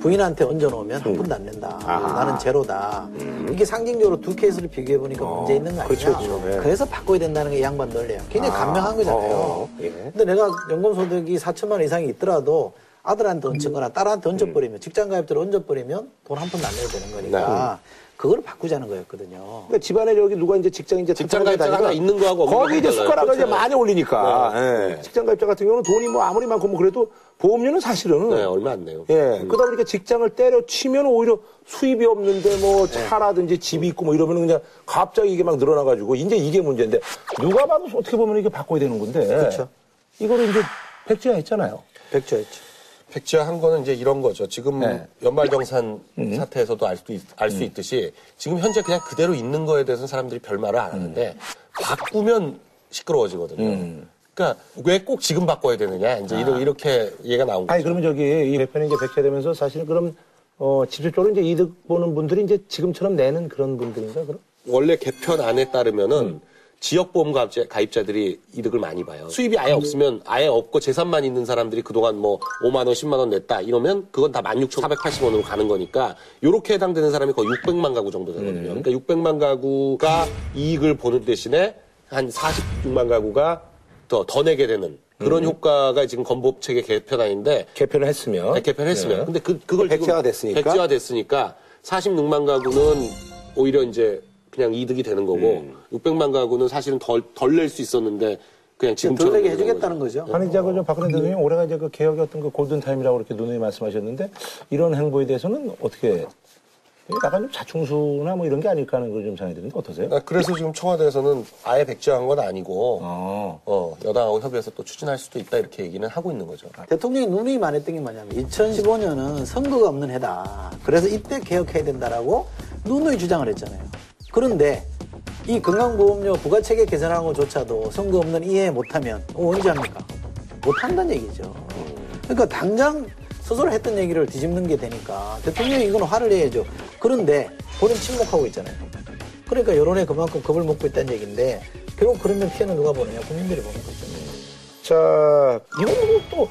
부인한테 얹어놓으면 한 푼도 안 낸다. 나는 제로다. 이게 상징적으로 두 케이스를 비교해 보니까 문제 있는 거 아니냐. 그렇죠, 그렇죠. 네. 그래서 바꿔야 된다는 게 이 양반 논리예요. 굉장히 간명한 거잖아요. 어, 예. 근데 내가 연금 소득이 4천만 원 이상이 있더라도 아들한테 얹거나 딸한테 얹어버리면 직장 가입자를 얹어버리면 돈 한 푼도 안 내도 되는 거니까 그걸 바꾸자는 거였거든요. 그러니까 집안에 여기 누가 이제 직장 이제 직장 가입자가 하나 있는 거하고 거기 이제 숟가락을. 이제 많이 올리니까 네. 예. 직장 가입자 같은 경우는 돈이 뭐 아무리 많고 뭐 그래도 보험료는 사실은 네, 얼마 안 내요. 예 그러다 보니까 직장을 때려치면 오히려 수입이 없는데 뭐 차라든지 집이 있고 뭐 이러면 그냥 갑자기 이게 막 늘어나가지고 이제 이게 문제인데 누가 봐도 어떻게 보면 이게 바꿔야 되는 건데 그렇죠. 이거를 이제 백지화 했잖아요. 백조였죠. 백지화한 거는 이제 이런 거죠. 지금 네. 연말정산 사태에서도 알 수 알수 있듯이 지금 현재 그냥 그대로 있는 거에 대해서는 사람들이 별 말을 안 하는데 바꾸면 시끄러워지거든요. 그러니까 왜 꼭 지금 바꿔야 되느냐 이제 이러- 이렇게 얘가 나온 거죠. 아니 그러면 저기 이 개편이 이제 백지화되면서 사실은 그럼 어 직접적으로 이제 이득 보는 분들이 이제 지금처럼 내는 그런 분들인가 그럼? 원래 개편 안에 따르면은 지역보험 가입자, 가입자들이 이득을 많이 봐요. 수입이 아예 없으면 아예 없고 재산만 있는 사람들이 그동안 뭐 5만 원, 10만 원 냈다 이러면 그건 다 16,480원으로 가는 거니까 요렇게 해당되는 사람이 거의 600만 가구 정도 되거든요. 그러니까 600만 가구가 이익을 보는 대신에 한 46만 가구가 더, 더 내게 되는 그런 효과가 지금 건보체계 개편안인데 개편을 했으면. 네, 개편했으면. 근데 그, 그걸 지금 백지화가 됐으니까? 백지화 됐으니까 46만 가구는 오히려 이제 그냥 이득이 되는 거고 600만 가구는 사실은 덜, 덜 낼 수 있었는데 그냥 지금처럼 덜 내게 해주겠다는 거죠. 아니, 이제 그 박근혜 대통령이 올해가 이제 그 개혁의 어떤 그 골든 타임이라고 이렇게 누누이 말씀하셨는데 이런 행보에 대해서는 어떻게 약간 좀 자충수나 뭐 이런 게 아닐까 하는 걸 좀 생각이 드는데 어떠세요? 아, 그래서 지금 청와대에서는 아예 백지화한 건 아니고 어. 어, 여당하고 협의해서 또 추진할 수도 있다 이렇게 얘기는 하고 있는 거죠. 대통령이 누누이 말했던 게 뭐냐면 2015년은 선거가 없는 해다. 그래서 이때 개혁해야 된다라고 누누이 주장을 했잖아요. 그런데 이 건강보험료 부가체계 개선하는 것조차도 선거 없는 이해 못하면 어, 언제 합니까? 못한다는 얘기죠. 그러니까 당장 스스로 했던 얘기를 뒤집는 게 되니까 대통령이 이건 화를 내야죠. 그런데 본인 침묵하고 있잖아요. 그러니까 여론에 그만큼 겁을 먹고 있다는 얘기인데 결국 그러면 피해는 누가 보느냐? 국민들이 보는 거죠. 자, 이거는 또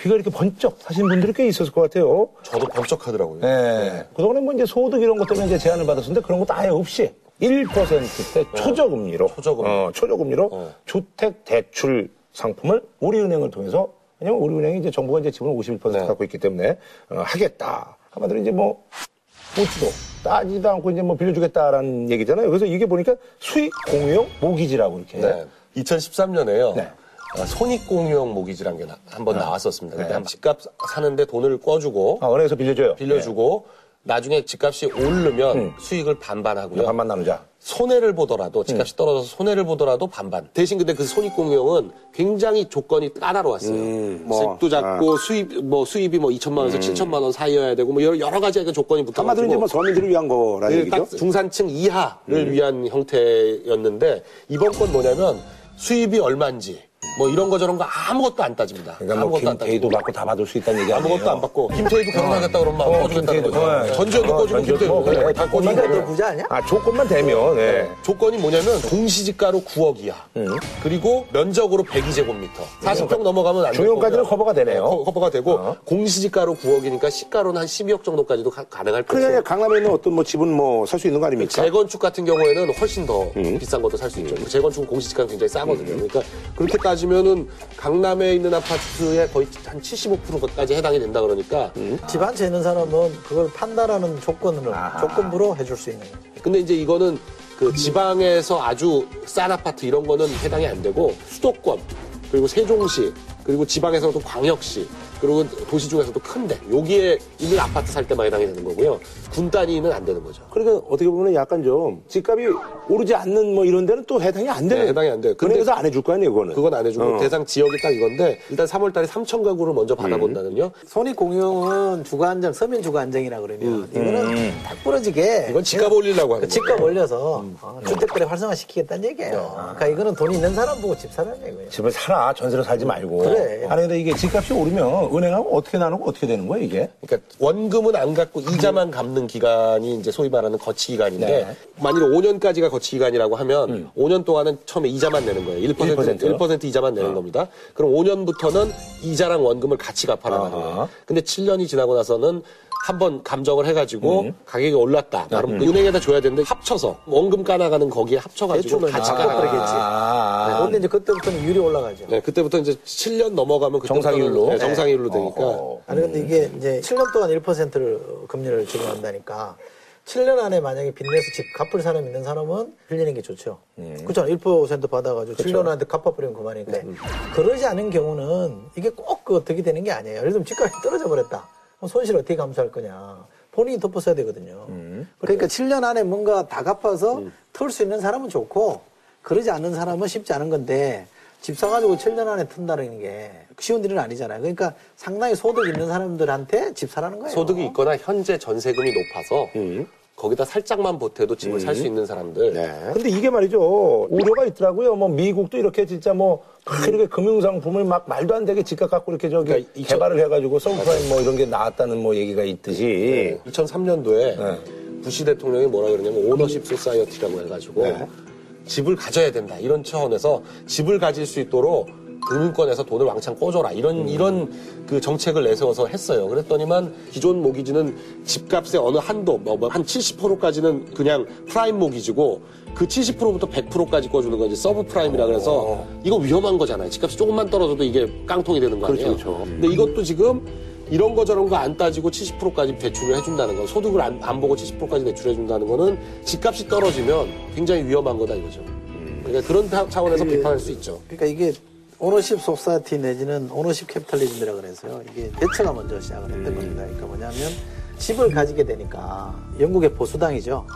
귀가 이렇게 번쩍 하신 분들이 꽤 있었을 것 같아요. 저도 번쩍하더라고요. 네. 그동안에 뭐 이제 소득 이런 것 때문에 이제 제한을 받았었는데 그런 것도 아예 없이 1%대 초저금리로. 초저금. 어, 초저금리로 어. 주택 대출 상품을 우리은행을 통해서 왜냐면 우리은행이 이제 정부가 이제 지분 51% 네. 갖고 있기 때문에 어, 하겠다. 한마디로 이제 뭐 묻지도 따지도 않고 이제 뭐 빌려주겠다라는 얘기잖아요. 그래서 이게 보니까 수익 공유형 모기지라고 이렇게. 네. 2013년에요. 네. 손익공유형 모기지란 게 한번 나왔었습니다. 그때 네. 한 집값 사는데 돈을 꿔주고 아, 은행에서 빌려줘요. 빌려주고 나중에 집값이 오르면 음. 수익을 반반 하고요. 네, 반만 나누자. 손해를 보더라도 집값이 음. 떨어져서 손해를 보더라도 반반. 대신 근데 그 손익공유형은 굉장히 조건이 까다로웠어요. 뭐, 수익도 작고 수입 뭐 수입이 뭐 2천만 원에서 7천만 원 사이여야 되고 뭐 여러, 여러 가지 그 조건이 한마디로 이제 뭐 서민들을 위한 거라는 그 얘기죠. 딱 중산층 이하를 위한 형태였는데 이번 건 뭐냐면 수입이 얼마인지 뭐 이런 거 저런 거 아무것도 안 따집니다. 그러니까 뭐 아무것도 안 김태희도 따지고 받고 다 받을 수 있다는 얘기 아니에요? 아무것도 안 받고 김태희도 결혼하겠다 그러면 막 어, 꺼주겠다는 김태희도, 거죠. 어, 전지현도 어, 꺼주고 전지현, 김태희도 뭐, 그래, 다 조건만 꺼주고 더 부자 아니야? 아, 조건만 되면, 네. 조건이 뭐냐면 동시지가로 9억 이하 그리고 면적으로 102제곱미터 40평 넘어가면 안 중형까지는 되고요. 커버가 되네요. 네, 커- 커버가 되고 어. 공시지가로 9억이니까 시가로는 한 12억 정도까지도 가, 가능할 그러니까 거예요. 강남에 있는 어떤 뭐 집은 뭐 살 수 있는 거 아닙니까? 재건축 같은 경우에는 훨씬 더 음. 비싼 것도 살 수 있죠. 재건축은 공시지가가 굉장히 싸거든요. 그러니까 그렇게 따지면은 강남에 있는 아파트의 거의 한 75%까지 해당이 된다 그러니까 음. 집한채 있는 사람은 그걸 판다라는 조건으로 조건부로 해줄 수 있는 거죠. 근데 이제 이거는 그 지방에서 아주 싼 아파트 이런 거는 해당이 안 되고 수도권 그리고 세종시 그리고 지방에서도 광역시 그리고 도시 중에서도 큰데 여기에 있는 아파트 살 때만 해당이 되는 거고요. 군 단위는 안 되는 거죠. 그러니까 어떻게 보면 약간 좀 집값이 오르지 않는 뭐 이런 데는 또 해당이 안 되네. 네, 해당이 안 돼요. 은행에서 안 해줄 거 아니에요, 그거는. 그건 안 해주고 어. 대상 지역이 딱 이건데 일단 3월 달에 3천 가구를 먼저 받아본다는요. 손익공유는 주거 안정, 서민 주거 안정이라 그러면 이거는 딱 부러지게 이건 집값 올리려고 하는 그 집값 거예요. 올려서 어, 주택거래 활성화시키겠다는 얘기예요. 그러니까 이거는 돈 있는 사람 보고 집 사라는 얘기예요. 집을 사라, 전세로 살지 말고. 그래. 아니, 근데 이게 집값이 오르면 은행하고 어떻게 나누고 어떻게 되는 거야, 이게? 그러니까 원금은 안 갚고 이자만 갚는 기간이 이제 소위 말하는 거치 기간인데 네. 만일 5년까지가 거치 기간이라고 하면 5년 동안은 처음에 이자만 내는 거예요. 1% 1%? 1% 이자만 내는 겁니다. 그럼 5년부터는 이자랑 원금을 같이 갚아라 말이에요. 아하. 근데 7년이 지나고 나서는 한번 감정을 해가지고 가격이 올랐다. 그럼 그 은행에다 줘야 되는데 합쳐서 원금 까나가는 거기에 합쳐가지고 같이 아, 까나가. 그러겠지. 아, 근데 이제 그때부터는 유리 올라가죠. 네, 그때부터 이제 7년 넘어가면 그때부터는 정상률로? 네, 정상률로 되니까 어. 아니 근데 이게 이제 7년 동안 1%를 금리를 적용한다니까 7년 안에 만약에 빚내서 집 갚을 사람 있는 사람은 빌리는 게 좋죠. 그렇죠. 1% 받아가지고 7년 안에 갚아버리면 그만인데 그러지 않은 경우는 이게 꼭그 득이 되는 게 아니에요. 예를 들면 집값이 떨어져 버렸다. 그럼 손실 어떻게 감수할 거냐. 본인이 덮어써야 되거든요. 그러니까 7년 안에 뭔가 다 갚아서 털수 있는 사람은 좋고 그러지 않는 사람은 쉽지 않은 건데 집 사가지고 7년 안에 튼다는 게 쉬운 일은 아니잖아요. 그러니까 상당히 소득 있는 사람들한테 집 사라는 거예요. 소득이 있거나 현재 전세금이 높아서 거기다 살짝만 보태도 집을 살수 있는 사람들 네. 근데 이게 말이죠. 우려가 있더라고요. 뭐 미국도 이렇게 진짜 뭐막 이렇게 금융상품을 막 말도 안 되게 집값 갖고 이렇게 저기 그러니까 이- 개발을 해가지고 서브프라임 뭐 이런 게 나왔다는 뭐 얘기가 있듯이. 2003년도에 부시 대통령이 뭐라 그러냐면 ownership society라고 해가지고 네. 집을 가져야 된다 이런 차원에서 집을 가질 수 있도록 금융권에서 돈을 왕창 꿔줘라 이런 이런 그 정책을 내세워서 했어요. 그랬더니만 기존 mortgage는 집값의 어느 한도 뭐한 70%까지는 그냥 prime mortgage고 그 70%부터 100%까지 꿔주는 거 이제 subprime이라 그래서 이거 위험한 거잖아요. 집값이 조금만 떨어져도 이게 깡통이 되는 거 아니에요. 그렇죠, 그렇죠. 근데 이것도 지금 이런 거 저런 거 안 따지고 70%까지 대출을 해준다는 거, 소득을 안, 안 보고 70%까지 대출해준다는 거는 집값이 떨어지면 굉장히 위험한 거다 이거죠. 그러니까 그런 차- 차원에서 비판할 수 있죠. 그러니까 이게 ownership society 내지는 ownership capitalism이라 그래서 이게 대처가 먼저 시작을 했던 겁니다. 그러니까 뭐냐면 집을 가지게 되니까 영국의 보수당이죠.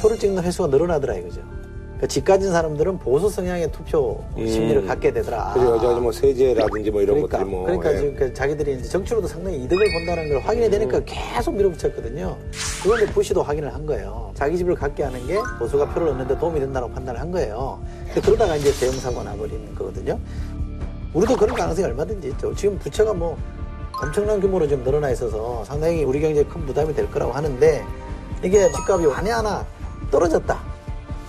표를 찍는 횟수가 늘어나더라 이거죠. 그러니까 집 가진 사람들은 보수 성향의 투표 심리를 갖게 되더라. 그래서 여자 뭐 세제라든지 뭐 이런 그러니까, 것들이 뭐. 그러니까 예. 지금 그 자기들이 이제 정치로도 상당히 이득을 본다는 걸 확인이 되니까 계속 밀어붙였거든요. 그런데 부시도 확인을 한 거예요. 자기 집을 갖게 하는 게 보수가 표를 얻는데 도움이 된다고 판단을 한 거예요. 그러다가 이제 대형 사고가 나버리는 거거든요. 우리도 그런 가능성이 얼마든지 있죠. 지금 부채가 뭐 엄청난 규모로 지금 늘어나 있어서 상당히 우리 경제에 큰 부담이 될 거라고 하는데 이게 집값이 한해 하나 떨어졌다.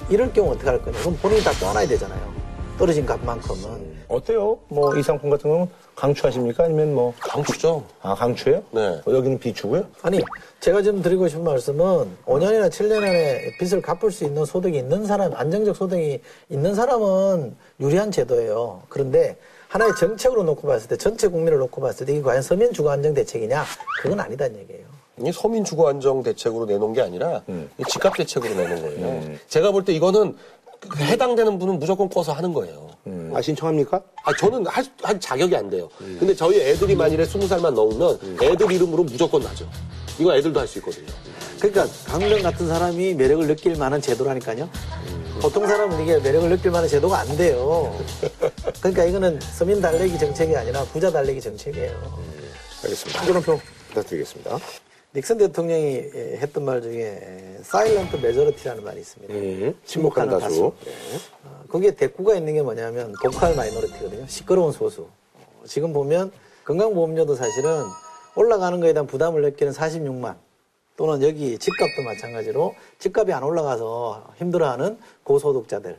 이럴 경우 어떻게 할 거냐. 그럼 본인이 다 떠나야 되잖아요. 떨어진 값만큼은. 어때요? 뭐 이 상품 같은 경우는 강추하십니까? 아니면 뭐 강추죠. 아, 강추예요? 네. 어, 여기는 비추고요? 아니, 제가 지금 드리고 싶은 말씀은 5년이나 7년 안에 빚을 갚을 수 있는 소득이 있는 사람, 안정적 소득이 있는 사람은 유리한 제도예요. 그런데 하나의 정책으로 놓고 봤을 때, 전체 국민을 놓고 봤을 때 이게 과연 서민 주거 안정 대책이냐? 그건 아니다는 얘기예요. 이 서민 주거 안정 대책으로 내놓은 게 아니라 이 집값 대책으로 내놓은 거예요. 제가 볼 때 이거는 그 해당되는 분은 무조건 꺼서 하는 거예요. 아, 신청합니까? 아, 저는 할, 할 자격이 안 돼요. 근데 저희 애들이 만일에 스무 살만 넘으면 애들 이름으로 무조건 나죠. 이거 애들도 할 수 있거든요. 그러니까 강 변 같은 사람이 매력을 느낄 만한 제도라니까요. 보통 사람은 이게 매력을 느낄 만한 제도가 안 돼요. 그러니까 이거는 서민 달래기 정책이 아니라 부자 달래기 정책이에요. 알겠습니다. 한 줄 평 부탁드리겠습니다. 닉슨 대통령이 했던 말 중에 silent majority라는 말이 있습니다. 음, 침묵하는 다수. 어, 거기에 대구가 있는 게 뭐냐면 vocal minority거든요. 시끄러운 소수. 어, 지금 보면 건강보험료도 사실은 올라가는 거에 대한 부담을 느끼는 46만 또는 여기 집값도 마찬가지로 집값이 안 올라가서 힘들어하는 고소득자들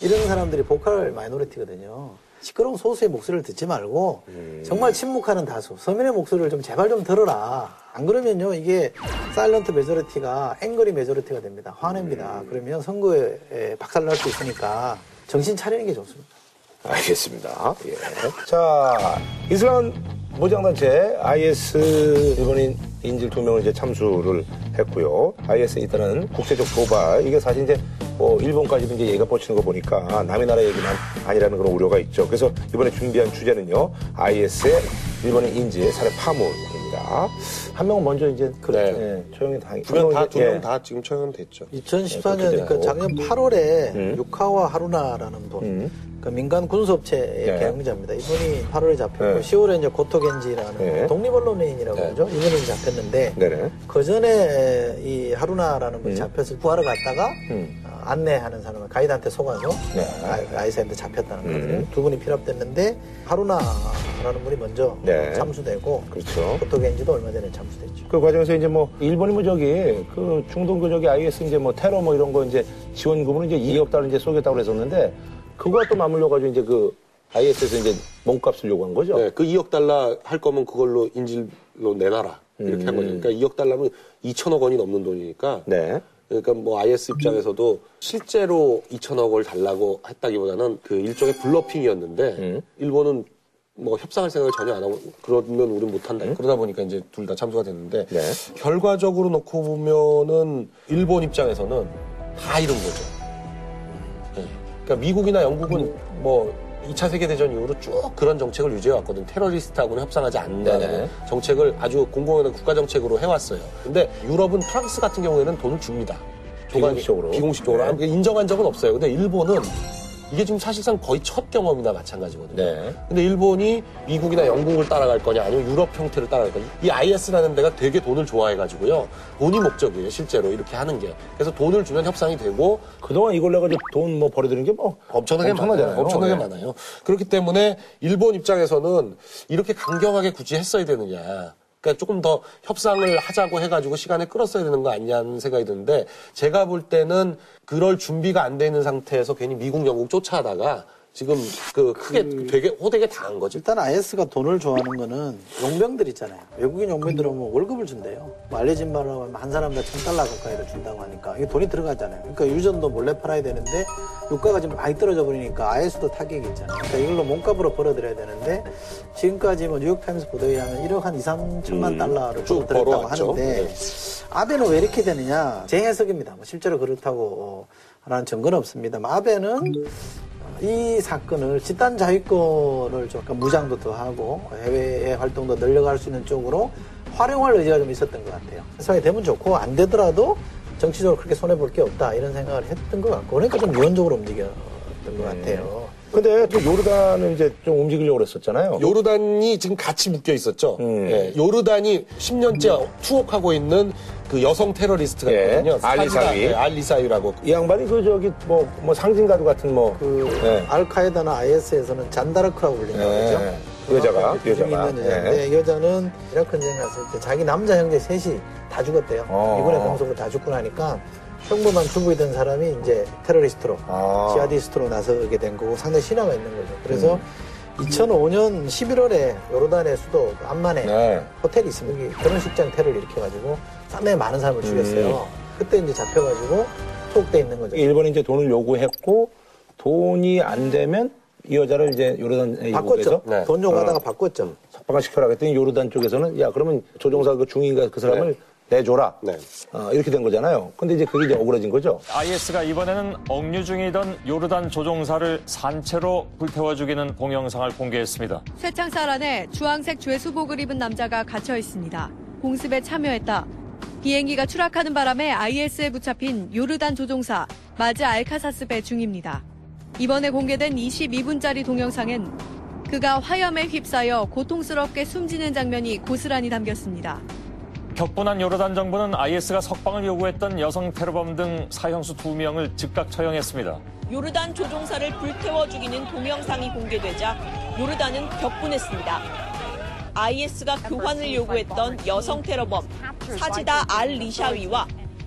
이런 사람들이 vocal minority거든요. 시끄러운 소수의 목소리를 듣지 말고 정말 침묵하는 다수 서민의 목소리를 좀 제발 좀 들어라. 안 그러면요 이게 silent majority가 angry majority가 됩니다. 화냅니다. 그러면 선거에 박살날 수 있으니까 정신 차리는 게 좋습니다. 알겠습니다. 예. 자, 이슬람 무장단체 IS 일본인 인질 두 명을 이제 참수를 했고요. IS에 잇따른 국제적 도발. 이게 사실 이제 뭐 일본까지도 이제 얘기가 뻗치는 거 보니까 남의 나라 얘기만 아니라는 그런 우려가 있죠. 그래서 이번에 준비한 주제는요. IS의 일본인 인질 살해 파문입니다. 한 명은 먼저 이제 그 네. 예, 처형이 당했 두명 다, 두명 예. 다 지금 처형됐죠. 2014년 네, 그러니까 작년 8월에 유카와 하루나라는 분, 음. 그 민간 군수업체의 네. 경영자입니다. 이분이 8월에 잡혔고 네. 10월에 이제 고토겐지라는 네. 독립언론인이라고 네. 그러죠. 이분이 잡혔는데. 그 전에 이 하루나라는 분이 잡혔을 때 구하러 갔다가 음. 어, 안내하는 사람을 가이드한테 속아서 네. 아- 아이사한테 잡혔다는 음. 거거든요. 두 분이 필압됐는데 하루나라는 분이 먼저 네. 참수되고 그렇죠. 고토겐지도 얼마 전에 참수됐죠. 그 과정에서 이제 뭐 일본이 뭐 저기 그 중동 그 저기 IS 이제 뭐 테러 뭐 이런 거 이제 지원금으로 이제 2억 달러 이제 쏘겠다고 그랬었는데 그거와 또 맞물려 가지고 이제 그 IS에서 이제 몸값을 요구한 거죠. 네, 그 2억 달러 할 거면 그걸로 인질로 내놔라. 이렇게 한 거죠. 그러니까 2억 달러면 2천억 원이 넘는 돈이니까. 네. 그러니까 뭐 IS 입장에서도 실제로 2천억 원을 달라고 했다기보다는 그 일종의 블러핑이었는데 음. 일본은 뭐 협상할 생각을 전혀 안 하고 그러면 우린 못한다. 그러다 보니까 이제 둘 다 참수가 됐는데 네. 결과적으로 놓고 보면은 일본 입장에서는 다 잃은 거죠. 네. 그러니까 미국이나 영국은 뭐 2차 세계대전 이후로 쭉 그런 정책을 유지해왔거든. 테러리스트하고는 협상하지 않는다는 네네. 정책을 아주 공공연한 국가 정책으로 해왔어요. 근데 유럽은 프랑스 같은 경우에는 돈을 줍니다. 비공식적으로. 비공식적으로. 네. 인정한 적은 없어요. 근데 일본은 이게 지금 사실상 거의 첫 경험이나 마찬가지거든요. 네. 근데 일본이 미국이나 영국을 따라갈 거냐 아니면 유럽 형태를 따라갈 거냐. 이 IS라는 데가 되게 돈을 좋아해가지고요. 돈이 목적이에요, 실제로 이렇게 하는 게. 그래서 돈을 주면 협상이 되고 그동안 이걸 내가지고 돈뭐 버려드는 게뭐 엄청나게 엄청나잖아요. 많아요. 엄청나게 네. 많아요. 그렇기 때문에 일본 입장에서는 이렇게 강경하게 굳이 했어야 되느냐. 그러니까 조금 더 협상을 하자고 해가지고 시간을 끌었어야 되는 거 아니냐는 생각이 드는데 제가 볼 때는 그럴 준비가 안 돼 있는 상태에서 괜히 미국, 영국 쫓아다가 지금 그 크게 되게 호되게 당한 거죠. 일단 IS가 돈을 좋아하는 거는 용병들 있잖아요. 외국인 용병들은 뭐 월급을 준대요. 뭐 알려진 바로 하면 한 사람당 천 달러 가까이를 준다고 하니까 이게 돈이 들어가잖아요. 그러니까 유전도 몰래 팔아야 되는데 유가가 지금 많이 떨어져 버리니까 IS도 타격이 있잖아요. 그러니까 이걸로 몸값으로 벌어들여야 되는데 지금까지 뭐 뉴욕 타임스 보도에 의하면 1억 한 2, 3천만 달러를 쭉 벌어들였다고. 하는데 네. 아베는 왜 이렇게 되느냐? 제 해석입니다. 뭐 실제로 그렇다고 하는 증거는 없습니다만 아베는 이 사건을 집단 자위권을 좀 약간 무장도 더 하고 해외 활동도 늘려갈 수 있는 쪽으로 활용할 의지가 좀 있었던 것 같아요. 세상에 되면 좋고 안 되더라도 정치적으로 그렇게 손해 볼 게 없다 이런 생각을 했던 것 같고 그러니까 좀 유연적으로 움직였던 것 같아요. 근데 또 요르단은 이제 좀 움직이려고 그랬었잖아요. 요르단이 지금 같이 묶여 있었죠. 음. 예, 요르단이 10년째 투옥하고 있는 그 여성 테러리스트가 예, 있거든요. 알리사위. 예, 알리사위라고. 이 양반이 그 저기 뭐, 뭐 상징가도 같은 뭐. 그 예. 알카에다나 IS에서는 잔다르크라고 불린다고 예. 그러죠. 여자가, 비중이 여자가. 있는 여자인데 이 여자는 이라크 전쟁 갔을 때 자기 남자 형제 셋이 다 죽었대요. 어. 이번에 공속으로 다 죽고 나니까 평범한 주부이던 사람이 이제 테러리스트로 아. 지하디스트로 나서게 된 거고 상당히 신화가 있는 거죠. 그래서 음. 2005년 11월에 요르단의 수도 그 암만에 네. 호텔이 있습니다. 결혼식장 테러를 일으켜가지고 상당히 많은 사람을 죽였어요. 그때 이제 잡혀가지고 투옥돼 있는 거죠. 일본이 이제 돈을 요구했고 돈이 안 되면 이 여자를 이제 요르단 바꿨죠. 네. 돈 요구하다가 어. 바꿨죠. 석방을 시켜라 그랬더니 요르단 쪽에서는 야 그러면 조종사 그 중위가 그 사람을 내줘라. 네. 어, 이렇게 된 거잖아요. 근데 이제 그게 이제 억울해진 거죠. IS가 이번에는 억류 중이던 요르단 조종사를 산채로 불태워 죽이는 동영상을 공개했습니다. 쇠창살 안에 주황색 죄수복을 입은 남자가 갇혀 있습니다. 공습에 참여했다. 비행기가 추락하는 바람에 IS에 붙잡힌 요르단 조종사 마즈 알카사스 배 중입니다. 이번에 공개된 22분짜리 동영상엔 그가 화염에 휩싸여 고통스럽게 숨지는 장면이 고스란히 담겼습니다. 격분한 요르단 정부는 IS가 석방을 요구했던 여성 테러범 등 사형수 두명을 즉각 처형했습니다. 요르단 조종사를 불태워 죽이는 동영상이 공개되자 요르단은 격분했습니다. IS가 교환을 요구했던 여성 테러범 사지다 알 리샤위와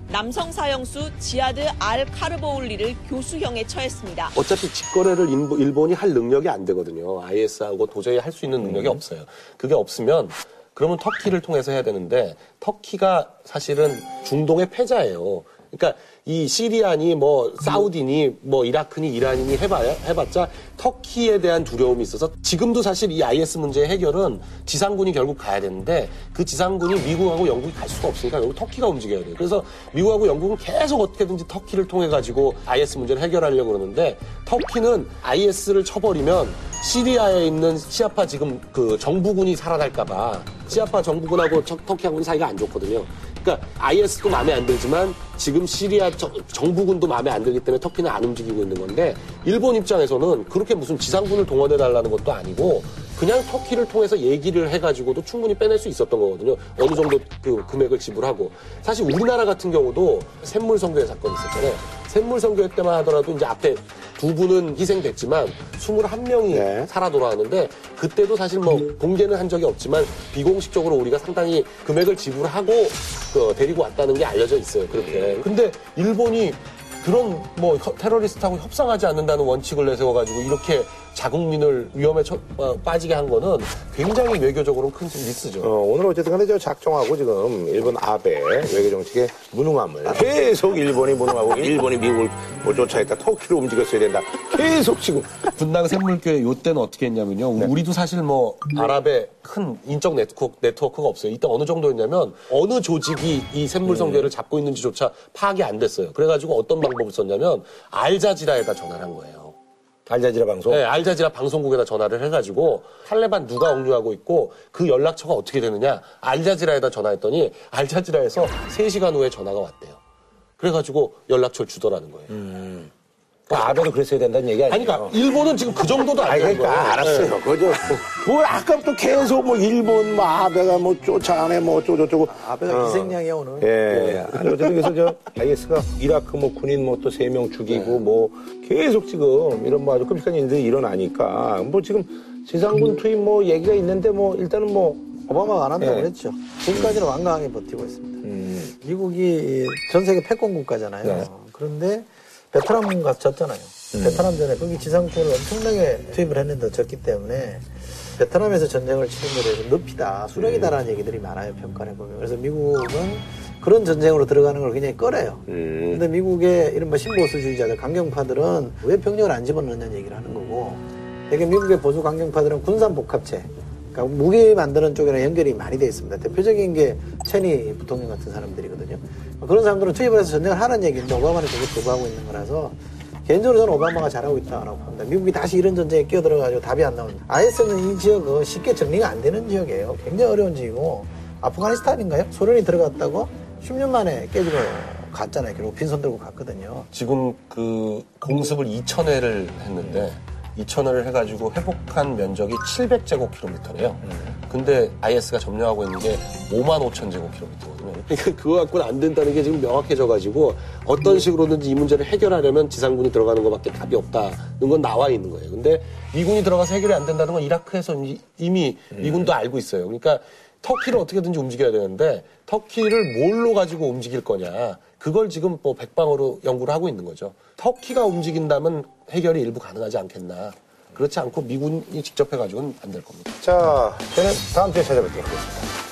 남성 사형수 지하드 알 카르보울리를 교수형에 처했습니다. 어차피 직거래를 일본이 할 능력이 안 되거든요. IS하고 도저히 할 수 있는 능력이 없어요. 그게 없으면 그러면 터키를 통해서 해야 되는데 터키가 사실은 중동의 패자예요. 그러니까 이 시리안이 뭐 사우디니 뭐 이라크니 이란이니 해봐야 해봤자 터키에 대한 두려움이 있어서 지금도 사실 이 IS 문제의 해결은 지상군이 결국 가야 되는데 그 지상군이 미국하고 영국이 갈 수가 없으니까 결국 터키가 움직여야 돼요. 그래서 미국하고 영국은 계속 어떻게든지 터키를 통해 가지고 IS 문제를 해결하려고 그러는데 터키는 IS를 쳐버리면 시리아에 있는 시아파 지금 그 정부군이 살아날까봐 시아파 정부군하고 저- 터키하고는 사이가 안 좋거든요. 그러니까 IS도 마음에 안 들지만 지금 시리아 저- 정부군도 마음에 안 들기 때문에 터키는 안 움직이고 있는 건데 일본 입장에서는 그렇게 무슨 지상군을 동원해 달라는 것도 아니고 그냥 터키를 통해서 얘기를 해가지고도 충분히 빼낼 수 있었던 거거든요. 어느 정도 그 금액을 지불하고 사실 우리나라 같은 경우도 샘물 선교회 사건이 있었잖아요. 샘물 선교회 때만 하더라도 이제 앞에 두 분은 희생됐지만 21명이 네. 살아 돌아왔는데 그때도 사실 뭐 공개는 한 적이 없지만 비공식적으로 우리가 상당히 금액을 지불하고 그 데리고 왔다는 게 알려져 있어요. 그렇게. 근데 일본이 그런 뭐 허- 테러리스트하고 협상하지 않는다는 원칙을 내세워가지고 이렇게 자국민을 위험에 처- 어, 빠지게 한 거는 굉장히 외교적으로는 큰 미스죠. 어, 오늘 어쨌든 간에 저 작정하고 지금 일본 아베 외교 정책의 무능함을 계속 일본이 무능하고 *laughs* 일본이 미국을 못 쫓아니까 터키로 움직였어야 된다. 계속 지금 분당 샘물교회 요 때는 어떻게 했냐면요. 우리도 사실 뭐 아랍의 큰 인적 네트워크, 네트워크가 없어요. 이때 어느 정도였냐면 어느 조직이 이 샘물성교회를 잡고 있는지조차 파악이 안 됐어요. 그래가지고 어떤 방법을 썼냐면 알자지라에다 전화를 한 거예요. 알자지라 방송. 네, 알자지라 방송국에다 전화를 해가지고 탈레반 누가 억류하고 있고 그 연락처가 어떻게 되느냐 알자지라에다 전화했더니 알자지라에서 3시간 후에 전화가 왔대요. 그래가지고 연락처를 주더라는 거예요. 그러니까 아베도 그랬어야 된다는 얘기 아니에요? 아니, 그러니까 일본은 지금 그 정도도 아니, 아니에요. 그러니까 알았어요. 그죠. 뭐 아까부터 계속 뭐 일본 뭐 아베가 뭐 쫓아내 뭐 어쩌고저쩌고. 아베가 희생양이야 오늘. 예. 아니, 어쨌든 그래서 저 IS가 이라크 뭐 군인 뭐 또 세 명 죽이고 뭐 계속 지금 이런 뭐 아주 끔찍한 일들이 일어나니까 뭐 지금 지상군 투입 뭐 얘기가 있는데 뭐 일단은 뭐 오바마가 안 한다고 예. 그랬죠. 지금까지는 완강하게 버티고 있습니다. 음, 미국이 전 세계 패권 국가잖아요. 네. 그런데 베트남 가서 졌잖아요. 베트남 전에 거기 지상군을 엄청나게 투입을 했는데 졌기 때문에 베트남에서 전쟁을 치른 것에 대해서 늪이다, 수령이다라는 얘기들이 많아요, 평가를 해보면. 그래서 미국은 그런 전쟁으로 들어가는 걸 굉장히 꺼려요. 근데 미국의 이른바 신보수주의자들, 강경파들은 왜 병력을 안 집어넣느냐는 얘기를 하는 거고 되게 미국의 보수 강경파들은 군산복합체, 그러니까 무기 만드는 쪽에는 연결이 많이 돼 있습니다. 대표적인 게 체니 부통령 같은 사람들이거든요. 그런 사람들은 투입을 해서 전쟁을 하는 얘기인데 오바마는 그걸 거부하고 있는 거라서 개인적으로 저는 오바마가 잘하고 있다고 봅니다. 미국이 다시 이런 전쟁에 끼어들어가지고 답이 안 나오는. IS는 이 지역은 쉽게 정리가 안 되는 지역이에요. 굉장히 어려운 지역이고 아프가니스탄인가요? 소련이 들어갔다고 10년 만에 깨지고 갔잖아요. 결국 빈손 들고 갔거든요. 지금 그 공습을 2,000회를 했는데 2,000회를 해가지고 회복한 면적이 700제곱킬로미터래요. 근데 IS가 점령하고 있는 게 5만 5천 제곱킬로미터거든요. 그러니까 그거 갖고는 안 된다는 게 지금 명확해져가지고 어떤 식으로든지 이 문제를 해결하려면 지상군이 들어가는 것밖에 답이 없다는 건 나와 있는 거예요. 근데 미군이 들어가서 해결이 안 된다는 건 이라크에서 이- 이미 미군도 알고 있어요. 그러니까 터키를 어떻게든지 움직여야 되는데 터키를 뭘로 가지고 움직일 거냐. 그걸 지금 뭐 백방으로 연구를 하고 있는 거죠. 터키가 움직인다면 해결이 일부 가능하지 않겠나. 그렇지 않고 미군이 직접 해가지고는 안 될 겁니다. 자, 저는 다음 주에 찾아뵙도록 하겠습니다.